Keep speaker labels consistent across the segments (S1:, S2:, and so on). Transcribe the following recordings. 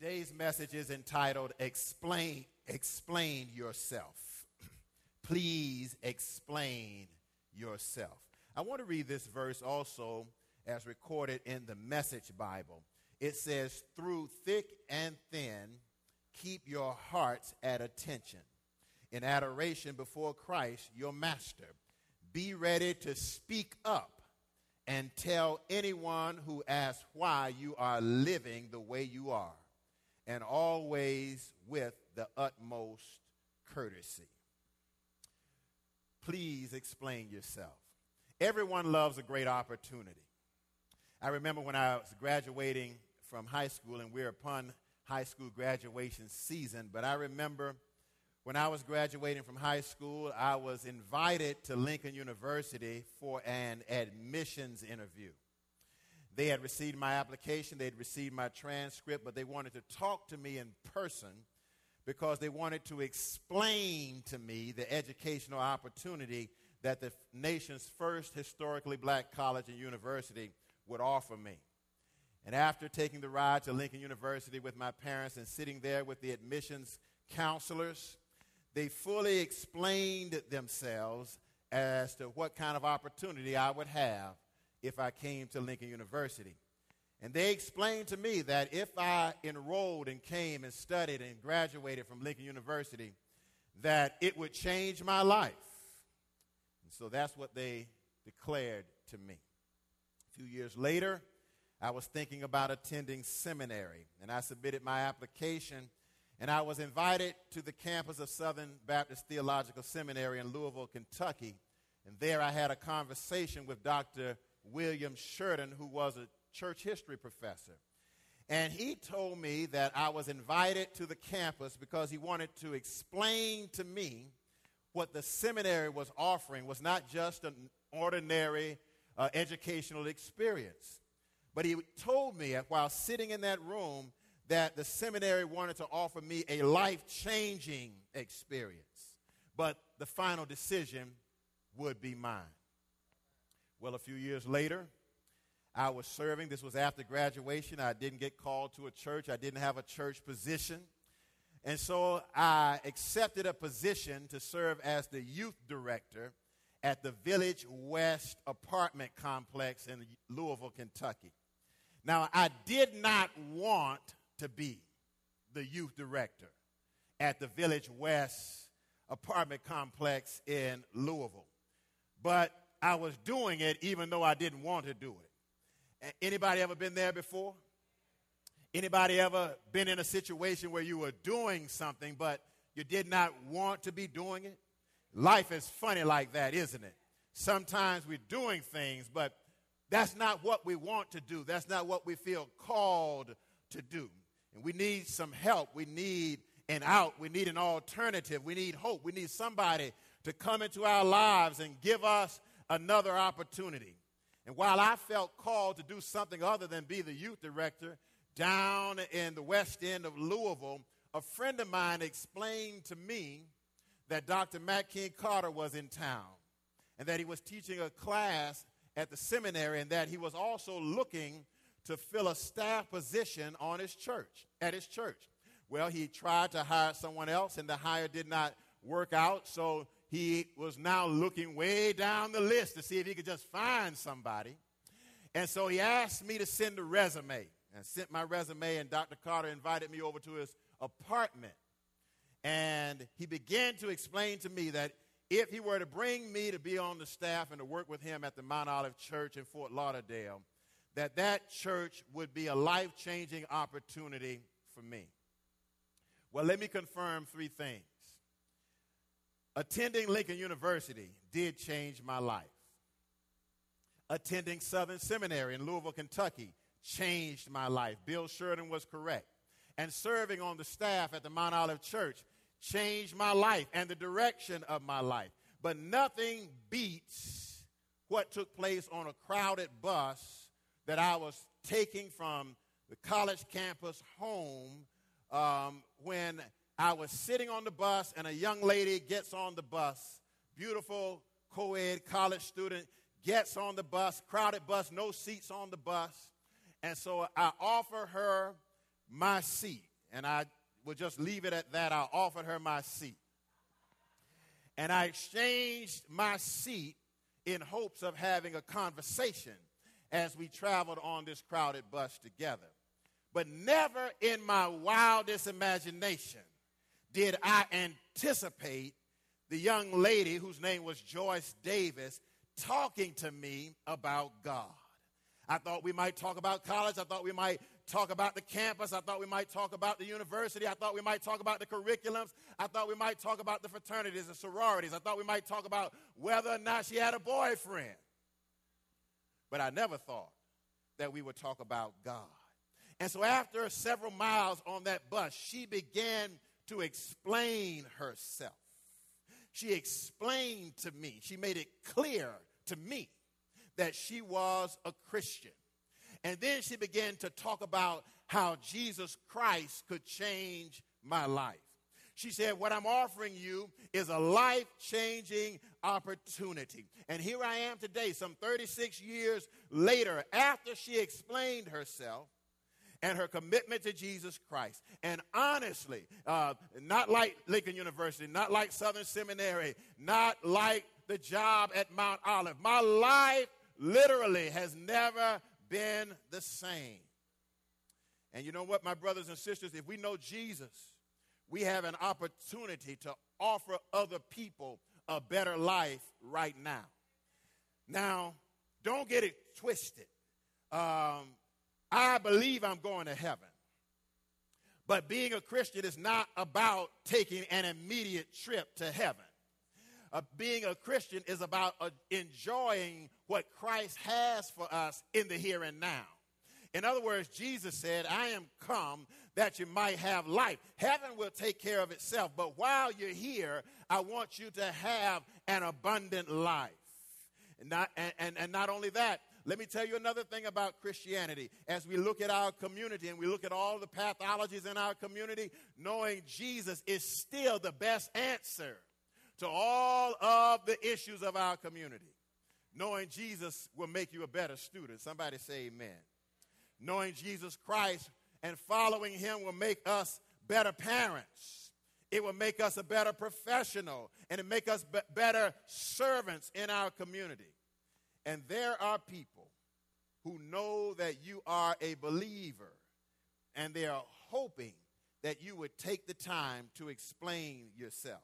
S1: Today's message is entitled Explain Explain Yourself. Please explain yourself. I want to read this verse also as recorded in the Message Bible. It says, Through thick and thin, keep your hearts at attention in adoration before Christ, your master. Be ready to speak up and tell anyone who asks why you are living the way you are, and always with the utmost courtesy. Please explain yourself. Everyone loves a great opportunity. I remember when I was graduating from high school, and we're upon high school graduation season, but I remember when I was graduating from high school, I was invited to Lincoln University for an admissions interview. They had received my application, they had received my transcript, but they wanted to talk to me in person because they wanted to explain to me the educational opportunity that the nation's first historically black college and university would offer me. And after taking the ride to Lincoln University with my parents and sitting there with the admissions counselors, they fully explained themselves as to what kind of opportunity I would have if I came to Lincoln University. And they explained to me that if I enrolled and came and studied and graduated from Lincoln University, that it would change my life. And so that's what they declared to me. A few years later, I was thinking about attending seminary, and I submitted my application and I was invited to the campus of Southern Baptist Theological Seminary in Louisville, Kentucky. And there I had a conversation with Dr. William Sheridan, who was a church history professor. And he told me that I was invited to the campus because he wanted to explain to me what the seminary was offering was not just an ordinary uh, educational experience. But he told me while sitting in that room that the seminary wanted to offer me a life changing experience, but the final decision would be mine. Well, a few years later, I was serving. This was after graduation. I didn't get called to a church, I didn't have a church position. And so I accepted a position to serve as the youth director at the Village West apartment complex in Louisville, Kentucky. Now, I did not want to be the youth director at the Village West apartment complex in Louisville. But I was doing it even though I didn't want to do it. Anybody ever been there before? Anybody ever been in a situation where you were doing something but you did not want to be doing it? Life is funny like that, isn't it? Sometimes we're doing things, but that's not what we want to do. That's not what we feel called to do. And we need some help. We need an out. We need an alternative. We need hope. We need somebody to come into our lives and give us another opportunity. And while I felt called to do something other than be the youth director down in the west end of Louisville, a friend of mine explained to me that Dr. Mack King Carter was in town and that he was teaching a class at the seminary and that he was also looking to fill a staff position on his church, at his church. Well, he tried to hire someone else, and the hire did not work out, so he was now looking way down the list to see if he could just find somebody. And so he asked me to send a resume. And sent my resume, and Dr. Carter invited me over to his apartment. And he began to explain to me that if he were to bring me to be on the staff and to work with him at the Mount Olive Church in Fort Lauderdale, that that church would be a life changing opportunity for me. Well, let me confirm three things. Attending Lincoln University did change my life. Attending Southern Seminary in Louisville, Kentucky changed my life. Bill Sheridan was correct. And serving on the staff at the Mount Olive Church changed my life and the direction of my life. But nothing beats what took place on a crowded bus that I was taking from the college campus home um, when I was sitting on the bus and a young lady gets on the bus, beautiful co ed college student, gets on the bus, crowded bus, no seats on the bus. And so I offer her my seat. and I will just leave it at that. I offered her my seat. And I exchanged my seat in hopes of having a conversation as we traveled on this crowded bus together. But never in my wildest imagination did I anticipate the young lady whose name was Joyce Davis talking to me about God. I thought we might talk about college. I thought we might talk about the campus. I thought we might talk about the university. I thought we might talk about the curriculums. I thought we might talk about the fraternities and sororities. I thought we might talk about whether or not she had a boyfriend. But I never thought that we would talk about God. And so after several miles on that bus, she began to explain herself. She explained to me, she made it clear to me that she was a Christian. And then she began to talk about how Jesus Christ could change my life. She said, What I'm offering you is a life changing opportunity. And here I am today, some 36 years later, after she explained herself and her commitment to Jesus Christ. And honestly, uh, not like Lincoln University, not like Southern Seminary, not like the job at Mount Olive. My life literally has never been the same. And you know what, my brothers and sisters, if we know Jesus, we have an opportunity to offer other people a better life right now. Now, don't get it twisted. Um, I believe I'm going to heaven. But being a Christian is not about taking an immediate trip to heaven. Uh, being a Christian is about uh, enjoying what Christ has for us in the here and now. In other words, Jesus said, I am come that you might have life. Heaven will take care of itself, but while you're here, I want you to have an abundant life. And not, and, and, and not only that, let me tell you another thing about Christianity. As we look at our community and we look at all the pathologies in our community, knowing Jesus is still the best answer to all of the issues of our community. Knowing Jesus will make you a better student. Somebody say amen. Knowing Jesus Christ and following him will make us better parents. It will make us a better professional and it make us be- better servants in our community. And there are people who know that you are a believer and they are hoping that you would take the time to explain yourself.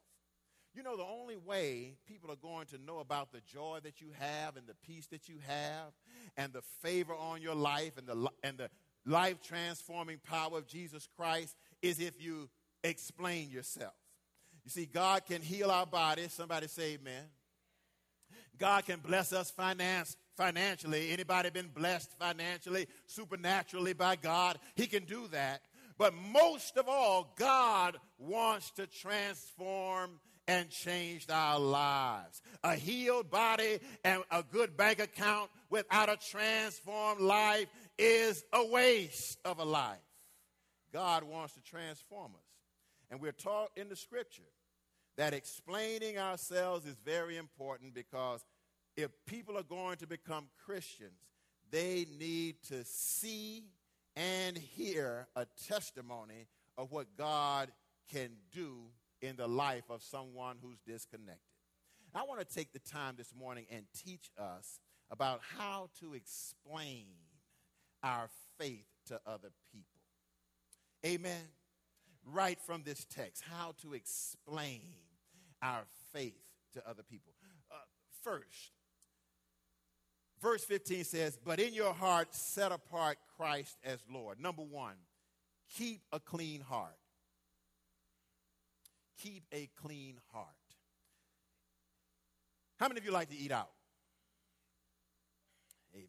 S1: You know, the only way people are going to know about the joy that you have and the peace that you have and the favor on your life and the, and the life transforming power of Jesus Christ is if you explain yourself. You see, God can heal our bodies. Somebody say amen. God can bless us finance, financially. Anybody been blessed financially, supernaturally by God? He can do that. But most of all, God wants to transform and changed our lives. A healed body and a good bank account without a transformed life is a waste of a life. God wants to transform us. And we're taught in the scripture that explaining ourselves is very important because if people are going to become Christians, they need to see and hear a testimony of what God can do in the life of someone who's disconnected. I want to take the time this morning and teach us about how to explain our faith to other people. Amen. Right from this text, how to explain our faith to other people. Uh, first, verse 15 says, But in your heart, set apart Christ as Lord. Number one, keep a clean heart keep a clean heart. How many of you like to eat out? Amen.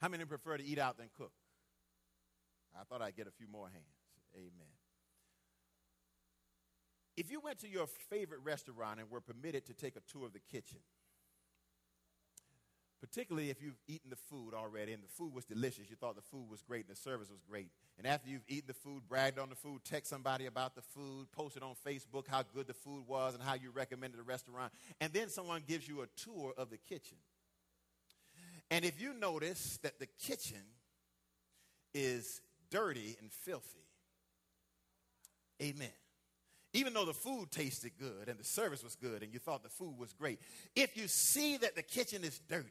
S1: How many prefer to eat out than cook? I thought I'd get a few more hands. Amen. If you went to your favorite restaurant and were permitted to take a tour of the kitchen, particularly if you've eaten the food already and the food was delicious, you thought the food was great and the service was great. And after you've eaten the food, bragged on the food, text somebody about the food, posted on Facebook how good the food was and how you recommended the restaurant, and then someone gives you a tour of the kitchen. And if you notice that the kitchen is dirty and filthy, Amen. Even though the food tasted good and the service was good and you thought the food was great, if you see that the kitchen is dirty,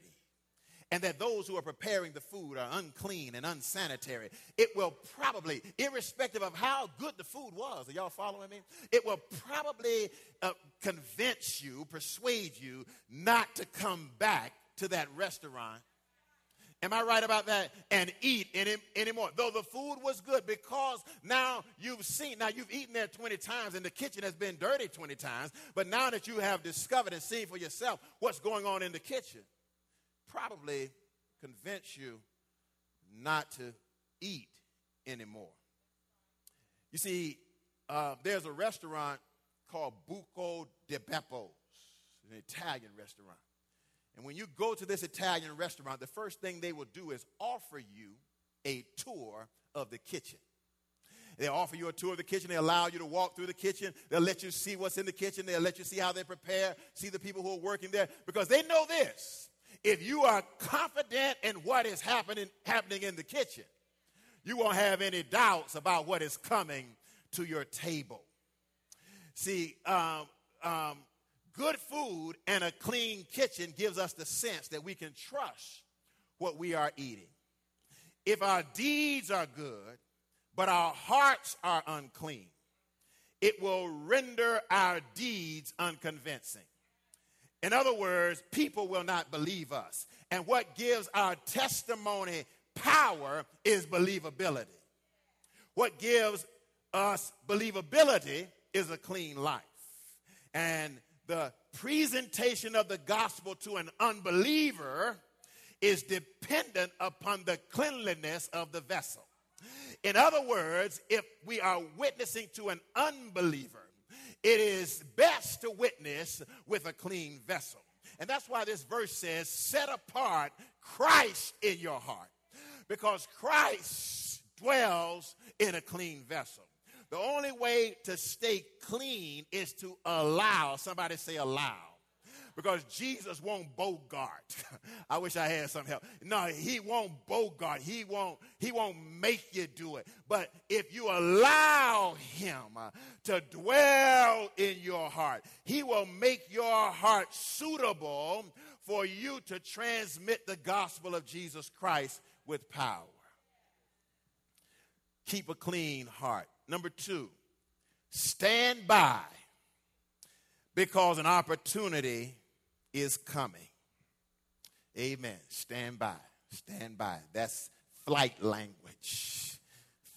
S1: and that those who are preparing the food are unclean and unsanitary, it will probably, irrespective of how good the food was, are y'all following me? It will probably uh, convince you, persuade you not to come back to that restaurant. Am I right about that? And eat any, anymore. Though the food was good, because now you've seen, now you've eaten there 20 times and the kitchen has been dirty 20 times, but now that you have discovered and seen for yourself what's going on in the kitchen, probably convince you not to eat anymore. You see, uh, there's a restaurant called Buca di Beppo, an Italian restaurant. And when you go to this Italian restaurant, the first thing they will do is offer you a tour of the kitchen. They offer you a tour of the kitchen. They allow you to walk through the kitchen. They'll let you see what's in the kitchen. They'll let you see how they prepare, see the people who are working there, because they know this if you are confident in what is happening, happening in the kitchen, you won't have any doubts about what is coming to your table. See, um, um, good food and a clean kitchen gives us the sense that we can trust what we are eating. If our deeds are good, but our hearts are unclean, it will render our deeds unconvincing. In other words, people will not believe us. And what gives our testimony power is believability. What gives us believability is a clean life. And the presentation of the gospel to an unbeliever is dependent upon the cleanliness of the vessel. In other words, if we are witnessing to an unbeliever, it is best to witness with a clean vessel. And that's why this verse says, set apart Christ in your heart. Because Christ dwells in a clean vessel. The only way to stay clean is to allow, somebody say allow because Jesus won't bogart. I wish I had some help. No, he won't bogart. He won't he won't make you do it. But if you allow him uh, to dwell in your heart, he will make your heart suitable for you to transmit the gospel of Jesus Christ with power. Keep a clean heart. Number 2, stand by because an opportunity is coming. Amen. Stand by. Stand by. That's flight language.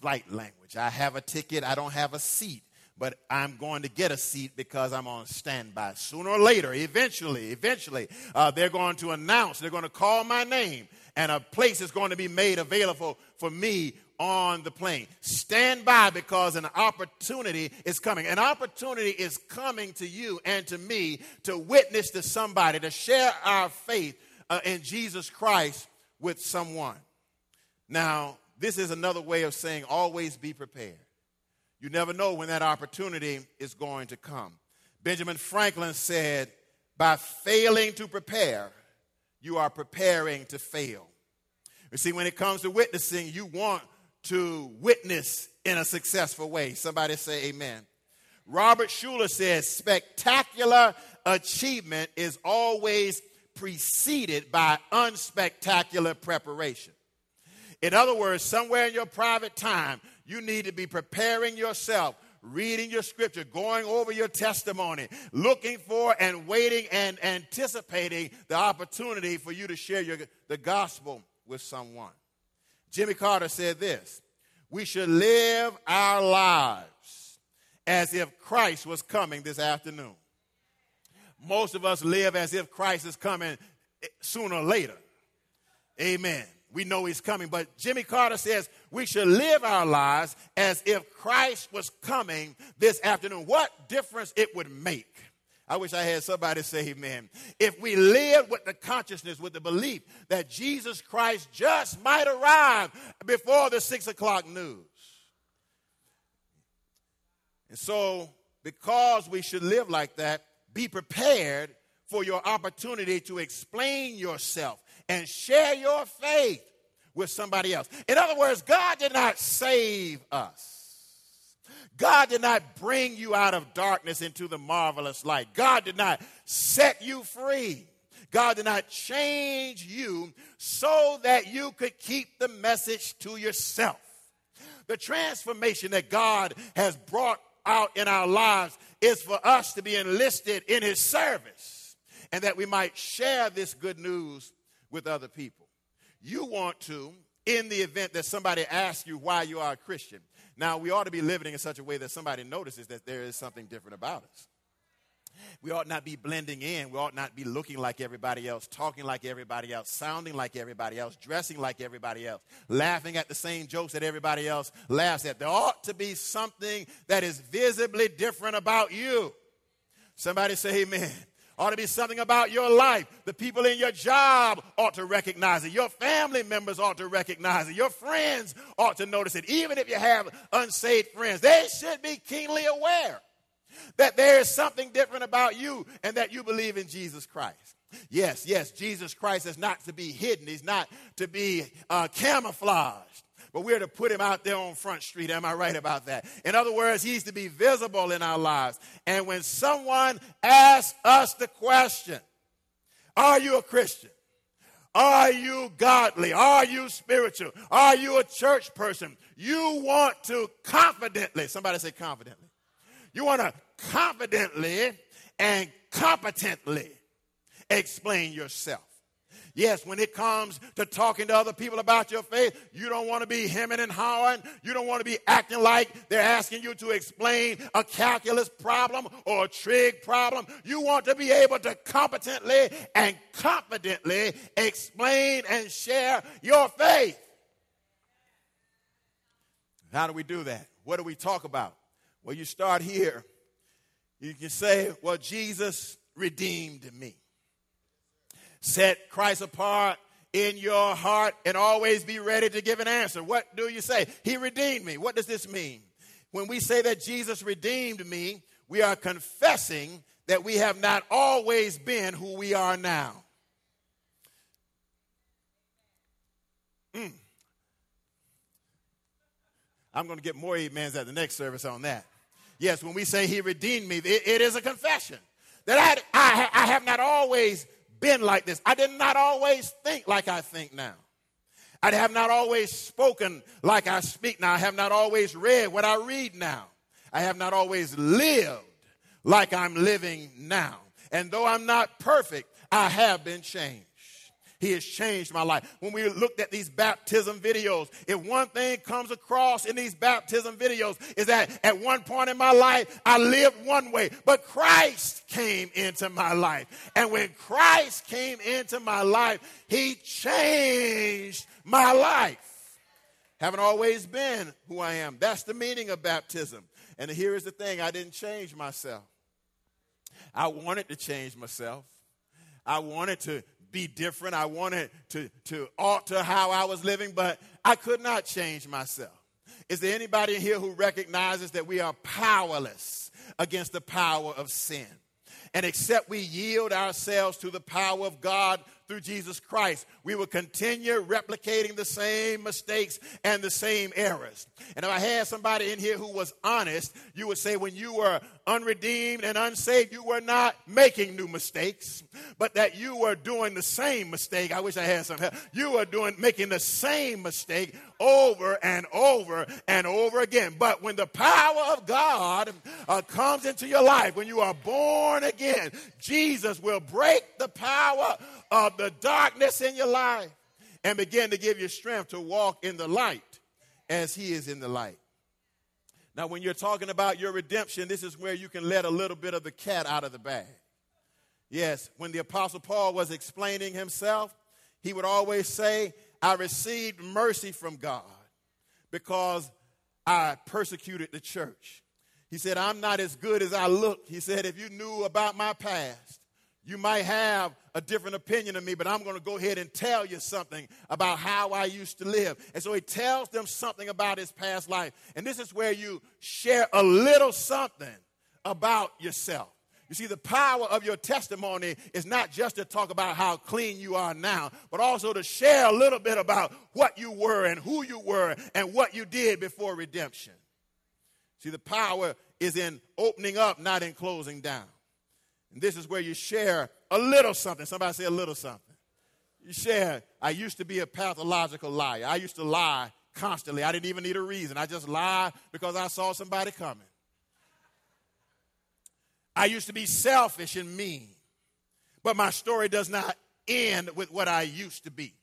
S1: Flight language. I have a ticket, I don't have a seat, but I'm going to get a seat because I'm on standby. Sooner or later, eventually, eventually, uh, they're going to announce, they're going to call my name, and a place is going to be made available for me on the plane. Stand by because an opportunity is coming. An opportunity is coming to you and to me to witness to somebody, to share our faith uh, in Jesus Christ with someone. Now, this is another way of saying always be prepared. You never know when that opportunity is going to come. Benjamin Franklin said, by failing to prepare, you are preparing to fail. You see, when it comes to witnessing, you want to witness in a successful way. Somebody say amen. Robert Schuller says spectacular achievement is always preceded by unspectacular preparation. In other words, somewhere in your private time, you need to be preparing yourself, reading your scripture, going over your testimony, looking for and waiting and anticipating the opportunity for you to share your, the gospel with someone. Jimmy Carter said this We should live our lives as if Christ was coming this afternoon. Most of us live as if Christ is coming sooner or later. Amen. We know he's coming, but Jimmy Carter says we should live our lives as if Christ was coming this afternoon. What difference it would make I wish I had somebody say amen. If we live with the consciousness, with the belief that Jesus Christ just might arrive before the six o'clock news. And so, because we should live like that, be prepared for your opportunity to explain yourself and share your faith with somebody else. In other words, God did not save us God did not bring you out of darkness into the marvelous light. God did not set you free. God did not change you so that you could keep the message to yourself. The transformation that God has brought out in our lives is for us to be enlisted in His service and that we might share this good news with other people. You want to, in the event that somebody asks you why you are a Christian, now, we ought to be living in such a way that somebody notices that there is something different about us. We ought not be blending in. We ought not be looking like everybody else, talking like everybody else, sounding like everybody else, dressing like everybody else, laughing at the same jokes that everybody else laughs at. There ought to be something that is visibly different about you. Somebody say amen ought to be something about your life. The people in your job ought to recognize it. Your family members ought to recognize it. Your friends ought to notice it. Even if you have unsaved friends, they should be keenly aware that there is something different about you and that you believe in Jesus Christ. Yes, yes, Jesus Christ is not to be hidden, he's not to be uh, camouflaged but we're to put him out there on Front Street. Am I right about that? In other words, he's to be visible in our lives. And when someone asks us the question, Are you a Christian? Are you godly? Are you spiritual? Are you a church person? You want to confidently, somebody say confidently. You want to confidently and competently explain yourself. Yes, when it comes to talking to other people about your faith, you don't want to be hemming and hawing. You don't want to be acting like they're asking you to explain a calculus problem or a trig problem. You want to be able to competently and confidently explain and share your faith. How do we do that? What do we talk about? Well, you start here. You can say, Well, Jesus redeemed me set Christ apart in your heart and always be ready to give an answer. What do you say? He redeemed me. What does this mean? When we say that Jesus redeemed me, we are confessing that we have not always been who we are now. Mm. I'm going to get more amens at the next service on that. Yes, when we say he redeemed me, it, it is a confession that I, I, I have not always been like this. I did not always think like I think now. I have not always spoken like I speak now. I have not always read what I read now. I have not always lived like I'm living now. And though I'm not perfect, I have been changed. He has changed my life. When we looked at these baptism videos, if one thing comes across in these baptism videos is that at one point in my life, I lived one way, but Christ came into my life. And when Christ came into my life, He changed my life. Haven't always been who I am. That's the meaning of baptism. And here is the thing I didn't change myself. I wanted to change myself. I wanted to be different. I wanted to, to alter how I was living, but I could not change myself. Is there anybody in here who recognizes that we are powerless against the power of sin? And except we yield ourselves to the power of God through Jesus Christ, we will continue replicating the same mistakes and the same errors. And if I had somebody in here who was honest, you would say when you were unredeemed and unsaved, you were not making new mistakes, but that you were doing the same mistake. I wish I had some help. You were doing making the same mistake over and over and over again. But when the power of God uh, comes into your life, when you are born again, Jesus will break the power of the darkness in your life and begin to give you strength to walk in the light as He is in the light. Now, when you're talking about your redemption, this is where you can let a little bit of the cat out of the bag. Yes, when the Apostle Paul was explaining himself, he would always say, I received mercy from God because I persecuted the church. He said, I'm not as good as I look. He said, if you knew about my past, you might have a different opinion of me, but I'm going to go ahead and tell you something about how I used to live. And so he tells them something about his past life. And this is where you share a little something about yourself. You see, the power of your testimony is not just to talk about how clean you are now, but also to share a little bit about what you were and who you were and what you did before redemption. See, the power is in opening up, not in closing down. And this is where you share a little something. Somebody say a little something. You share, I used to be a pathological liar. I used to lie constantly. I didn't even need a reason. I just lied because I saw somebody coming. I used to be selfish and mean. But my story does not end with what I used to be.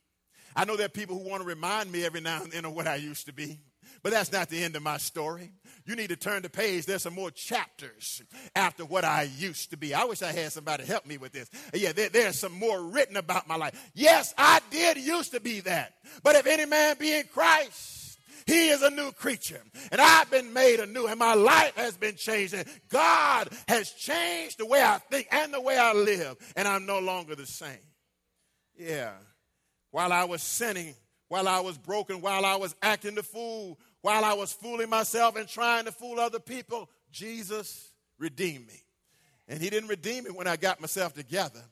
S1: I know there are people who want to remind me every now and then of what I used to be, but that's not the end of my story. You need to turn the page. There's some more chapters after what I used to be. I wish I had somebody help me with this. Yeah, there, there's some more written about my life. Yes, I did used to be that. But if any man be in Christ, he is a new creature. And I've been made anew, and my life has been changed. And God has changed the way I think and the way I live, and I'm no longer the same. Yeah. While I was sinning, while I was broken, while I was acting the fool, while I was fooling myself and trying to fool other people, Jesus redeemed me. And He didn't redeem me when I got myself together,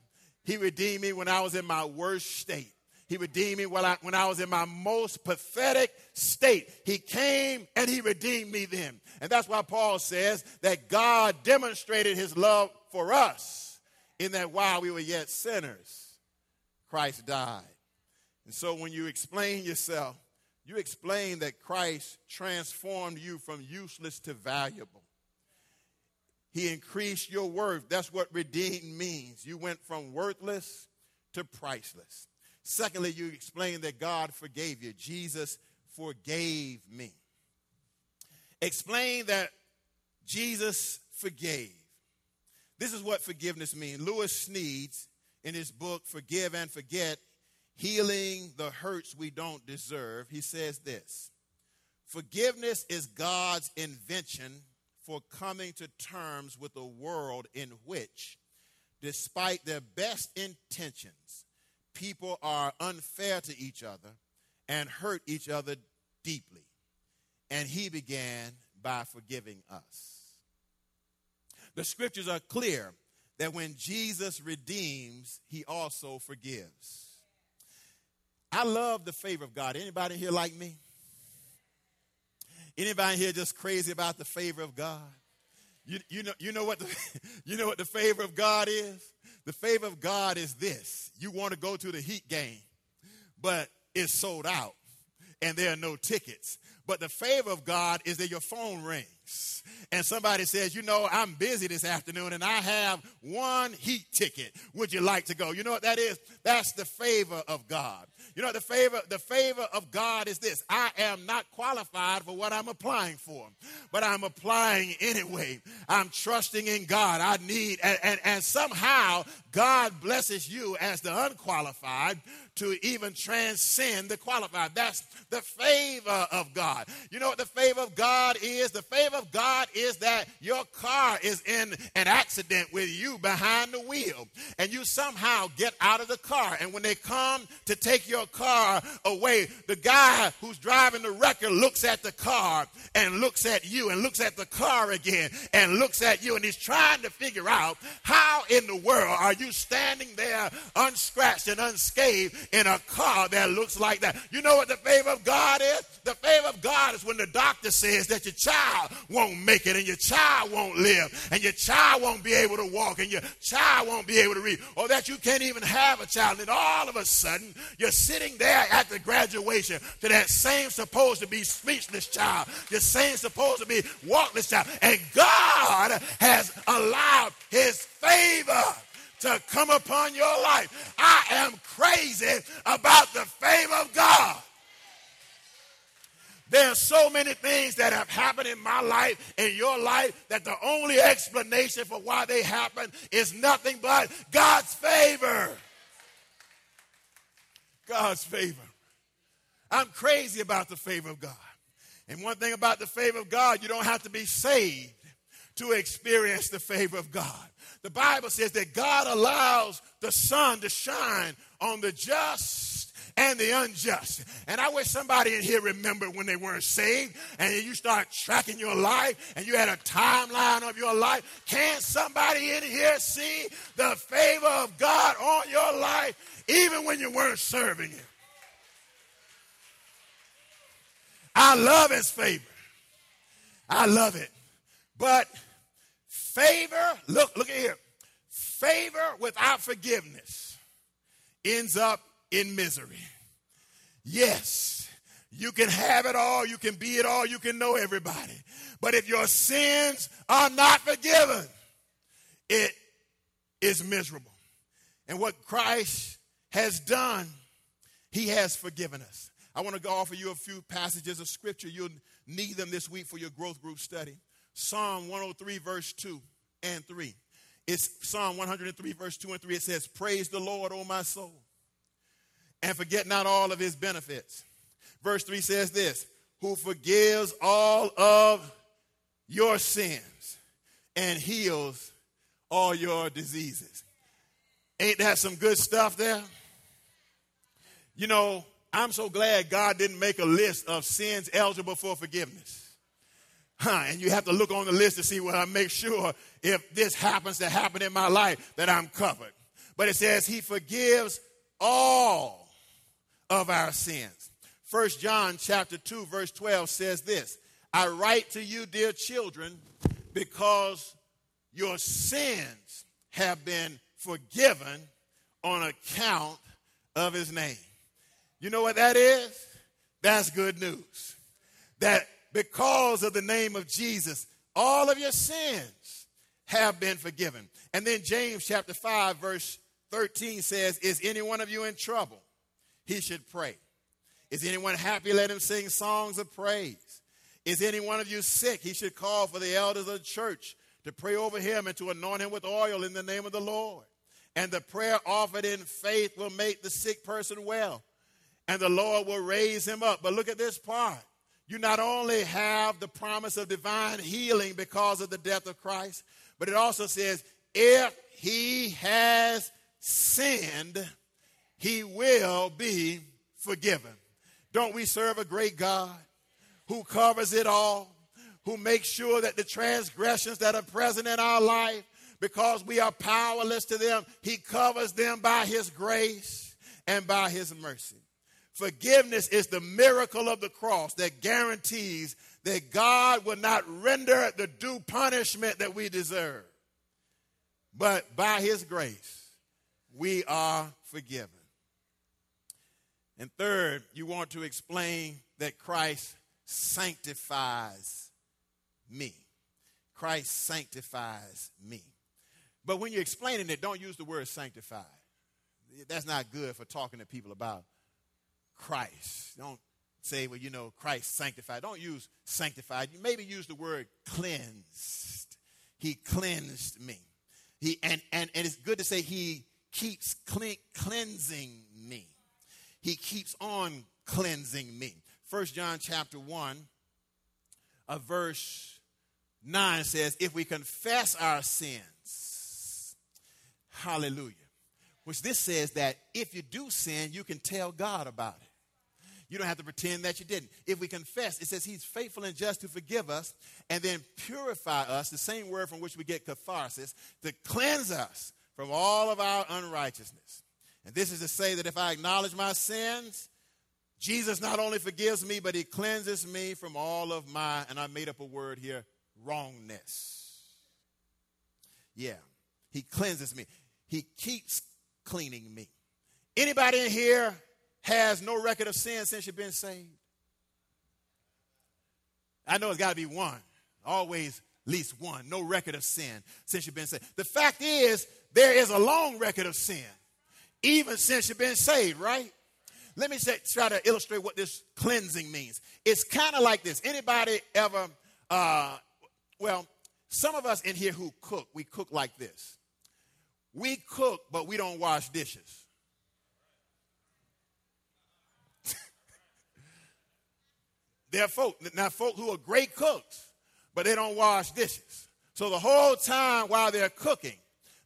S1: He redeemed me when I was in my worst state. He redeemed me when I, when I was in my most pathetic state. He came and He redeemed me then. And that's why Paul says that God demonstrated His love for us in that while we were yet sinners, Christ died. And so when you explain yourself, you explain that Christ transformed you from useless to valuable. He increased your worth. That's what redeemed means. You went from worthless to priceless. Secondly, you explain that God forgave you. Jesus forgave me. Explain that Jesus forgave. This is what forgiveness means. Lewis Smedes, in his book, Forgive and Forget, healing the hurts we don't deserve, he says this Forgiveness is God's invention for coming to terms with a world in which, despite their best intentions, people are unfair to each other and hurt each other deeply. And he began by forgiving us. The scriptures are clear that when Jesus redeems, he also forgives. I love the favor of God. Anybody here like me? Anybody here just crazy about the favor of God? You, you, know, you, know what the, you know what the favor of God is? The favor of God is this. You want to go to the Heat game, but it's sold out and there are no tickets. But the favor of God is that your phone rings and somebody says, You know, I'm busy this afternoon and I have one heat ticket. Would you like to go? You know what that is? That's the favor of God. You know, the favor, the favor of God is this. I am not qualified for what I'm applying for, but I'm applying anyway. I'm trusting in God. I need, and, and, and somehow God blesses you as the unqualified to even transcend the qualified. That's the favor of God. You know what the favor of God is? The favor of God is that your car is in an accident with you behind the wheel, and you somehow get out of the car. And when they come to take your car away, the guy who's driving the wrecker looks at the car and looks at you and looks at the car again and looks at you, and he's trying to figure out how in the world are you standing there unscratched and unscathed in a car that looks like that. You know what the favor of God is? The favor of God is when the doctor says that your child won't make it and your child won't live and your child won't be able to walk and your child won't be able to read or that you can't even have a child. And all of a sudden, you're sitting there at the graduation to that same supposed to be speechless child, your same supposed to be walkless child. And God has allowed his favor to come upon your life. I am crazy about the favor of God. There are so many things that have happened in my life, in your life, that the only explanation for why they happen is nothing but God's favor. God's favor. I'm crazy about the favor of God. And one thing about the favor of God, you don't have to be saved to experience the favor of God. The Bible says that God allows the sun to shine on the just and the unjust. And I wish somebody in here remembered when they weren't saved and you start tracking your life and you had a timeline of your life. Can somebody in here see the favor of God on your life even when you weren't serving Him? I love His favor. I love it. But favor, look, look at here. Favor without forgiveness ends up in misery. Yes, you can have it all, you can be it all, you can know everybody. But if your sins are not forgiven, it is miserable. And what Christ has done, he has forgiven us. I want to go offer you a few passages of scripture. You'll need them this week for your growth group study. Psalm 103, verse 2 and 3. It's Psalm 103, verse 2 and 3. It says, Praise the Lord, O my soul, and forget not all of his benefits. Verse 3 says this Who forgives all of your sins and heals all your diseases. Ain't that some good stuff there? You know, I'm so glad God didn't make a list of sins eligible for forgiveness. Huh, and you have to look on the list to see, well, I make sure if this happens to happen in my life that I'm covered. But it says he forgives all of our sins. First John chapter 2 verse 12 says this, I write to you dear children because your sins have been forgiven on account of his name. You know what that is? That's good news. That because of the name of Jesus, all of your sins have been forgiven. And then James chapter 5, verse 13 says, Is any one of you in trouble? He should pray. Is anyone happy? Let him sing songs of praise. Is any one of you sick? He should call for the elders of the church to pray over him and to anoint him with oil in the name of the Lord. And the prayer offered in faith will make the sick person well, and the Lord will raise him up. But look at this part you not only have the promise of divine healing because of the death of Christ, but it also says, if he has sinned, he will be forgiven. Don't we serve a great God who covers it all, who makes sure that the transgressions that are present in our life, because we are powerless to them, he covers them by his grace and by his mercy. Forgiveness is the miracle of the cross that guarantees that God will not render the due punishment that we deserve. But by his grace, we are forgiven. And third, you want to explain that Christ sanctifies me. Christ sanctifies me. But when you're explaining it, don't use the word sanctified. That's not good for talking to people about Christ. Don't say, well, you know, Christ sanctified. Don't use sanctified. You maybe use the word cleansed. He cleansed me. He and and, and it's good to say he keeps clean, cleansing me. He keeps on cleansing me. First John chapter 1, a verse 9 says, if we confess our sins, hallelujah. Which this says that if you do sin, you can tell God about it. You don't have to pretend that you didn't. If we confess, it says He's faithful and just to forgive us and then purify us, the same word from which we get catharsis, to cleanse us from all of our unrighteousness. And this is to say that if I acknowledge my sins, Jesus not only forgives me, but He cleanses me from all of my, and I made up a word here, wrongness. Yeah, He cleanses me. He keeps cleaning me. Anybody in here has no record of sin since you've been saved? I know it's got to be one. Always least one. No record of sin since you've been saved. The fact is, there is a long record of sin, even since you've been saved, right? Let me say, try to illustrate what this cleansing means. It's kind of like this. Anybody ever, uh, well, some of us in here who cook, we cook like this. We cook, but we don't wash dishes. there are folk, now folk who are great cooks, but they don't wash dishes. So the whole time while they're cooking,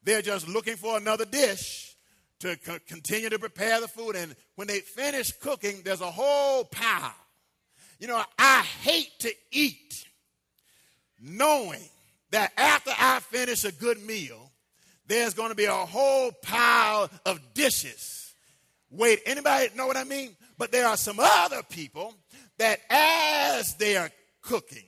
S1: they're just looking for another dish to co- continue to prepare the food. And when they finish cooking, there's a whole pile. You know, I hate to eat knowing that after I finish a good meal, there's going to be a whole pile of dishes. Wait, anybody know what I mean? But there are some other people that as they are cooking,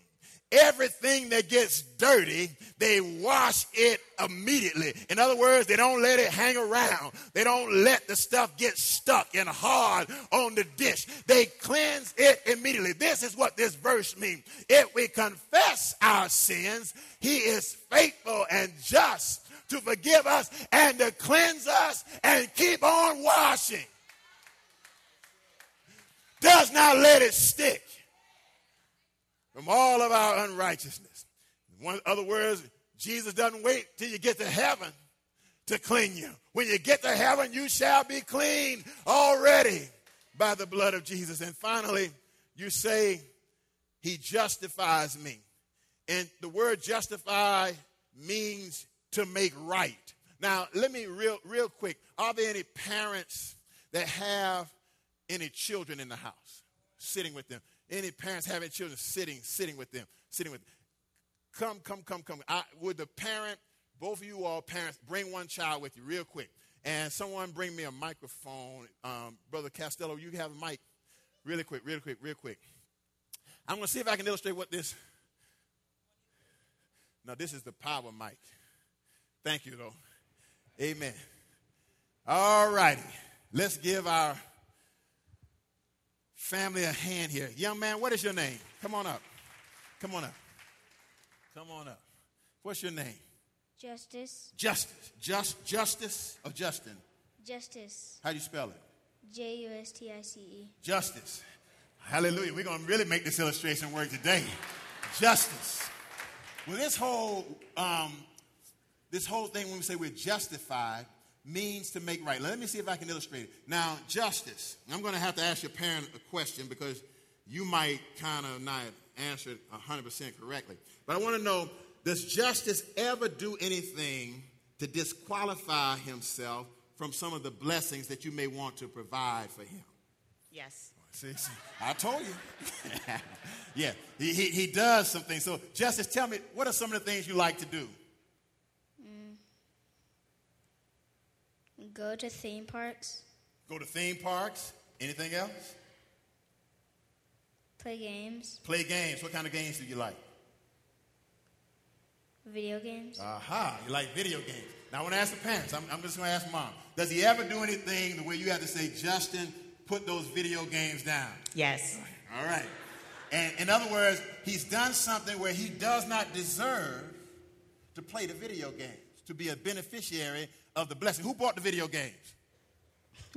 S1: everything that gets dirty, they wash it immediately. In other words, they don't let it hang around. They don't let the stuff get stuck and hard on the dish. They cleanse it immediately. This is what this verse means. If we confess our sins, he is faithful and just to forgive us and to cleanse us and keep on washing. Does not let it stick from all of our unrighteousness. In other words, Jesus doesn't wait till you get to heaven to clean you. When you get to heaven, you shall be clean already by the blood of Jesus. And finally, you say, He justifies me. And the word justify means to make right. Now, let me real real quick. Are there any parents that have any children in the house sitting with them? Any parents having children sitting sitting with them, sitting with them? Come, come, come, come. I, would the parent, both of you all parents, bring one child with you real quick? And someone bring me a microphone. Um, Brother Castello, you have a mic. Really quick, really quick, real quick. I'm going to see if I can illustrate what this. Now, this is the power mic. Thank you, though. Amen. All righty. Let's give our family a hand here. Young man, what is your name? Come on up. Come on up. Come on up. What's your name?
S2: Justice.
S1: Justice. Just Justice or Justin?
S2: Justice.
S1: How do you spell it?
S2: J U S T I C E.
S1: Justice. Hallelujah. We're going to really make this illustration work today. Justice. Well, this whole um, this whole thing when we say we're justified means to make right. Let me see if I can illustrate it. Now, justice. I'm going to have to ask your parent a question because you might kind of not answer it 100% correctly. But I want to know does justice ever do anything to disqualify himself from some of the blessings that you may want to provide for him?
S3: Yes.
S1: See, see I told you. yeah, he, he, he does some things. So, Justice, tell me, what are some of the things you like to do?
S2: Go to theme parks.
S1: Go to theme parks. Anything else?
S2: Play games.
S1: Play games. What kind of games do you like?
S2: Video games.
S1: Aha, you like video games. Now, I want to ask the parents. I'm, I'm just going to ask mom. Does he ever do anything the way you have to say, Justin, put those video games down?
S3: Yes.
S1: All right. And in other words, he's done something where he does not deserve to play the video games, to be a beneficiary of the blessing. Who bought the video games?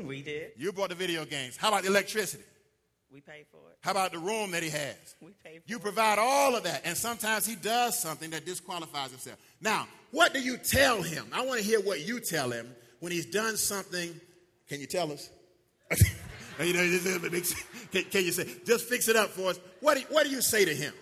S3: We did.
S1: You bought the video games. How about the electricity?
S3: We paid for it.
S1: How about the room that he has?
S3: We paid for
S1: You
S3: it.
S1: provide all of that. And sometimes he does something that disqualifies himself. Now, what do you tell him? I want to hear what you tell him when he's done something. Can you tell us? you know, can, can you say, just fix it up for us? What do, what do you say to him?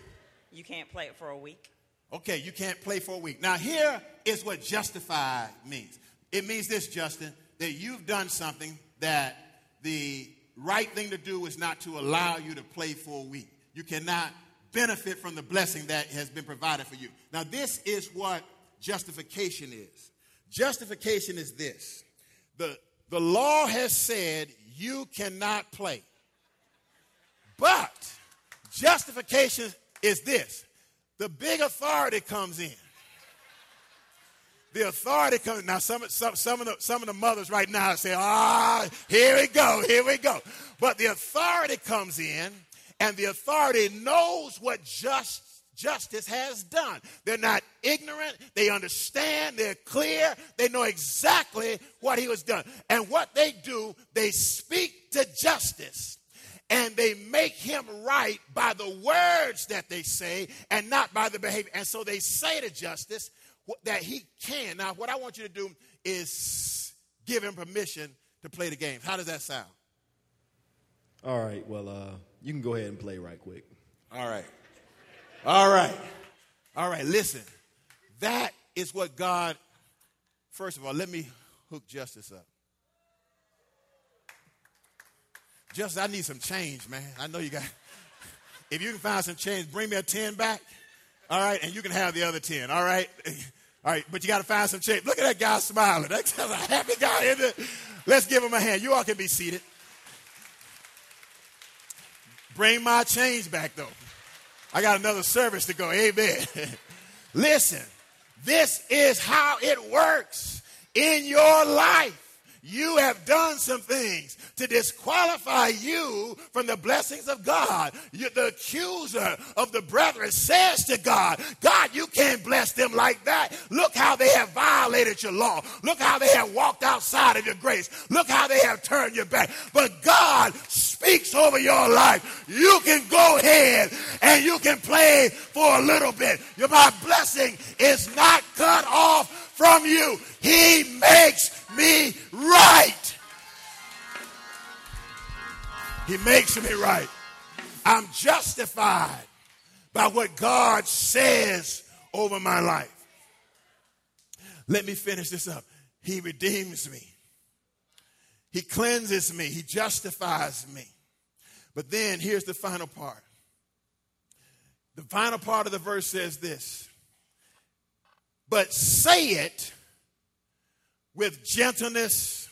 S3: You can't play it for a week.
S1: Okay, you can't play for a week. Now, here is what justify means. It means this, Justin, that you've done something that the right thing to do is not to allow you to play for a week. You cannot benefit from the blessing that has been provided for you. Now, this is what justification is. Justification is this the, the law has said you cannot play. But justification is this the big authority comes in. The authority comes now. Some, some, some, of the, some of the mothers right now say, "Ah, here we go, here we go." But the authority comes in, and the authority knows what just justice has done. They're not ignorant. They understand. They're clear. They know exactly what he was done. And what they do, they speak to justice and they make him right by the words that they say and not by the behavior. And so they say to justice that he can. Now, what I want you to do is give him permission to play the game. How does that sound?
S4: All right. Well, uh, you can go ahead and play right quick.
S1: All right. All right. All right. Listen, that is what God, first of all, let me hook justice up. Justice, I need some change, man. I know you got, if you can find some change, bring me a 10 back. All right. And you can have the other 10. All right. All right. But you got to find some change. Look at that guy smiling. That's a happy guy, isn't it? Let's give him a hand. You all can be seated. Bring my change back, though. I got another service to go. Amen. Listen, this is how it works in your life. You have done some things to disqualify you from the blessings of God. You, the accuser of the brethren says to God, God, you can't bless them like that. Look how they have violated your law. Look how they have walked outside of your grace. Look how they have turned your back. But God speaks over your life. You can go ahead and you can play for a little bit. Your my blessing is not cut off from you. He makes me right. He makes me right. I'm justified by what God says over my life. Let me finish this up. He redeems me. He cleanses me. He justifies me. But then here's the final part. The final part of the verse says this But say it with gentleness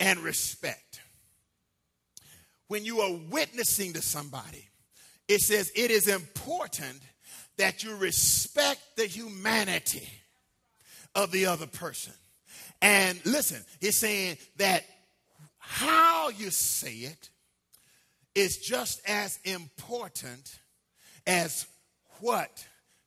S1: and respect. When you are witnessing to somebody, it says it is important that you respect the humanity of the other person. And listen, he's saying that how you say it is just as important as what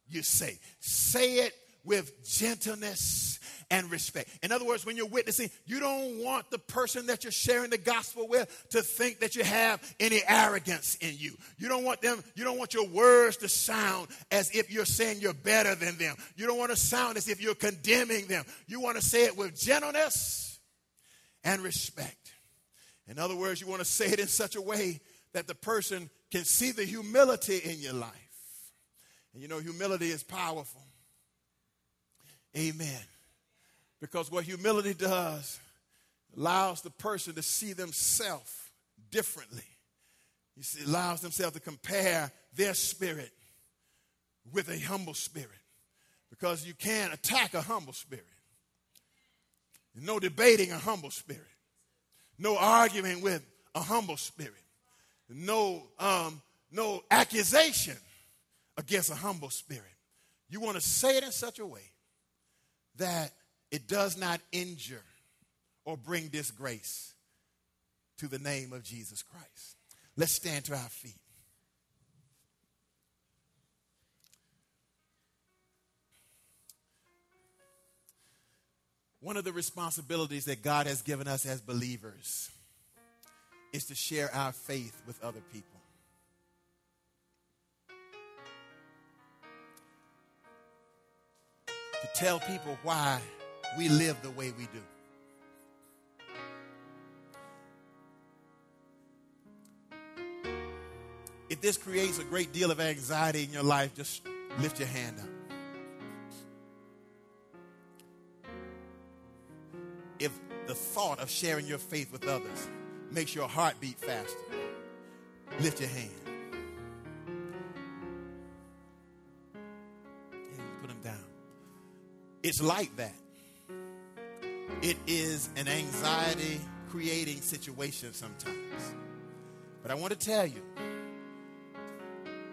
S1: you say. Say it with gentleness and respect. In other words, when you're witnessing, you don't want the person that you're sharing the gospel with to think that you have any arrogance in you. You don't want them, you don't want your words to sound as if you're saying you're better than them. You don't want to sound as if you're condemning them. You want to say it with gentleness and respect. In other words, you want to say it in such a way that the person can see the humility in your life. And you know, humility is powerful. Amen. Because what humility does allows the person to see themselves differently. You see, allows themselves to compare their spirit with a humble spirit. Because you can't attack a humble spirit. No debating a humble spirit. No arguing with a humble spirit. No, um, no accusation against a humble spirit. You want to say it in such a way that it does not injure or bring disgrace to the name of Jesus Christ. Let's stand to our feet. One of the responsibilities that God has given us as believers is to share our faith with other people. To tell people why we live the way we do. If this creates a great deal of anxiety in your life, just lift your hand up. If the thought of sharing your faith with others makes your heart beat faster, lift your hand. It's like that. It is an anxiety creating situation sometimes. But I want to tell you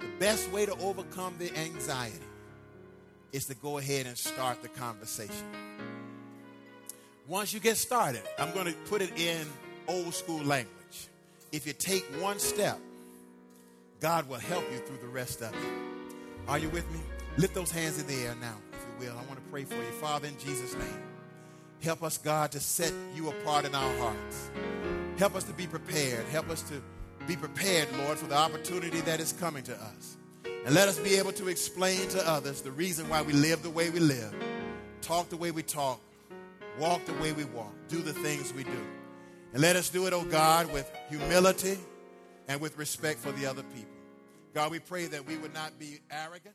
S1: the best way to overcome the anxiety is to go ahead and start the conversation. Once you get started, I'm going to put it in old school language. If you take one step, God will help you through the rest of it. Are you with me? Lift those hands in the air now, will. I want to pray for you. Father, in Jesus' name, help us, God, to set you apart in our hearts. Help us to be prepared. Help us to be prepared, Lord, for the opportunity that is coming to us. And let us be able to explain to others the reason why we live the way we live, talk the way we talk, walk the way we walk, do the things we do. And let us do it, oh God, with humility and with respect for the other people. God, we pray that we would not be arrogant.